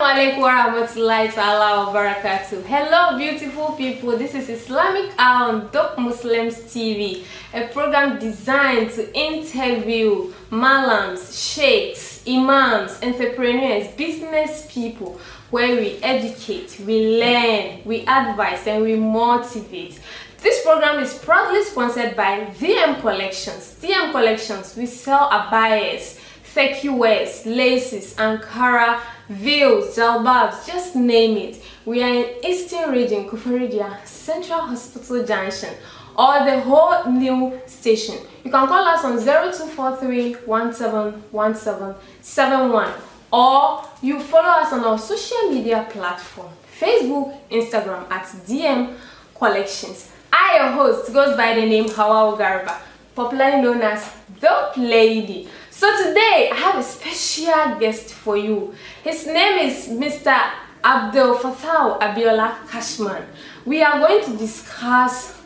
warahmatullahi ta'ala wa. Hello beautiful people, this is Islamic on Dope Muslims TV, a program designed to interview malams, sheikhs, imams, entrepreneurs, business people, where we educate, we learn, we advise and we motivate. This program is proudly sponsored by DM Collections. DM Collections, we sell abayas, fake wears, laces, ankara, veils, jalbabs, just name it. We are in Eastern Region, Koforidua, Central Hospital Junction, or the whole new station. You can call us on 0243 171771 or you follow us on our social media platform Facebook, Instagram at DM Collections. I, your host, goes by the name Hawa Garba, popularly known as The Lady. So today I have a special guest for you. His name is Mr. Abdel Fattah Abiola Cashman. We are going to discuss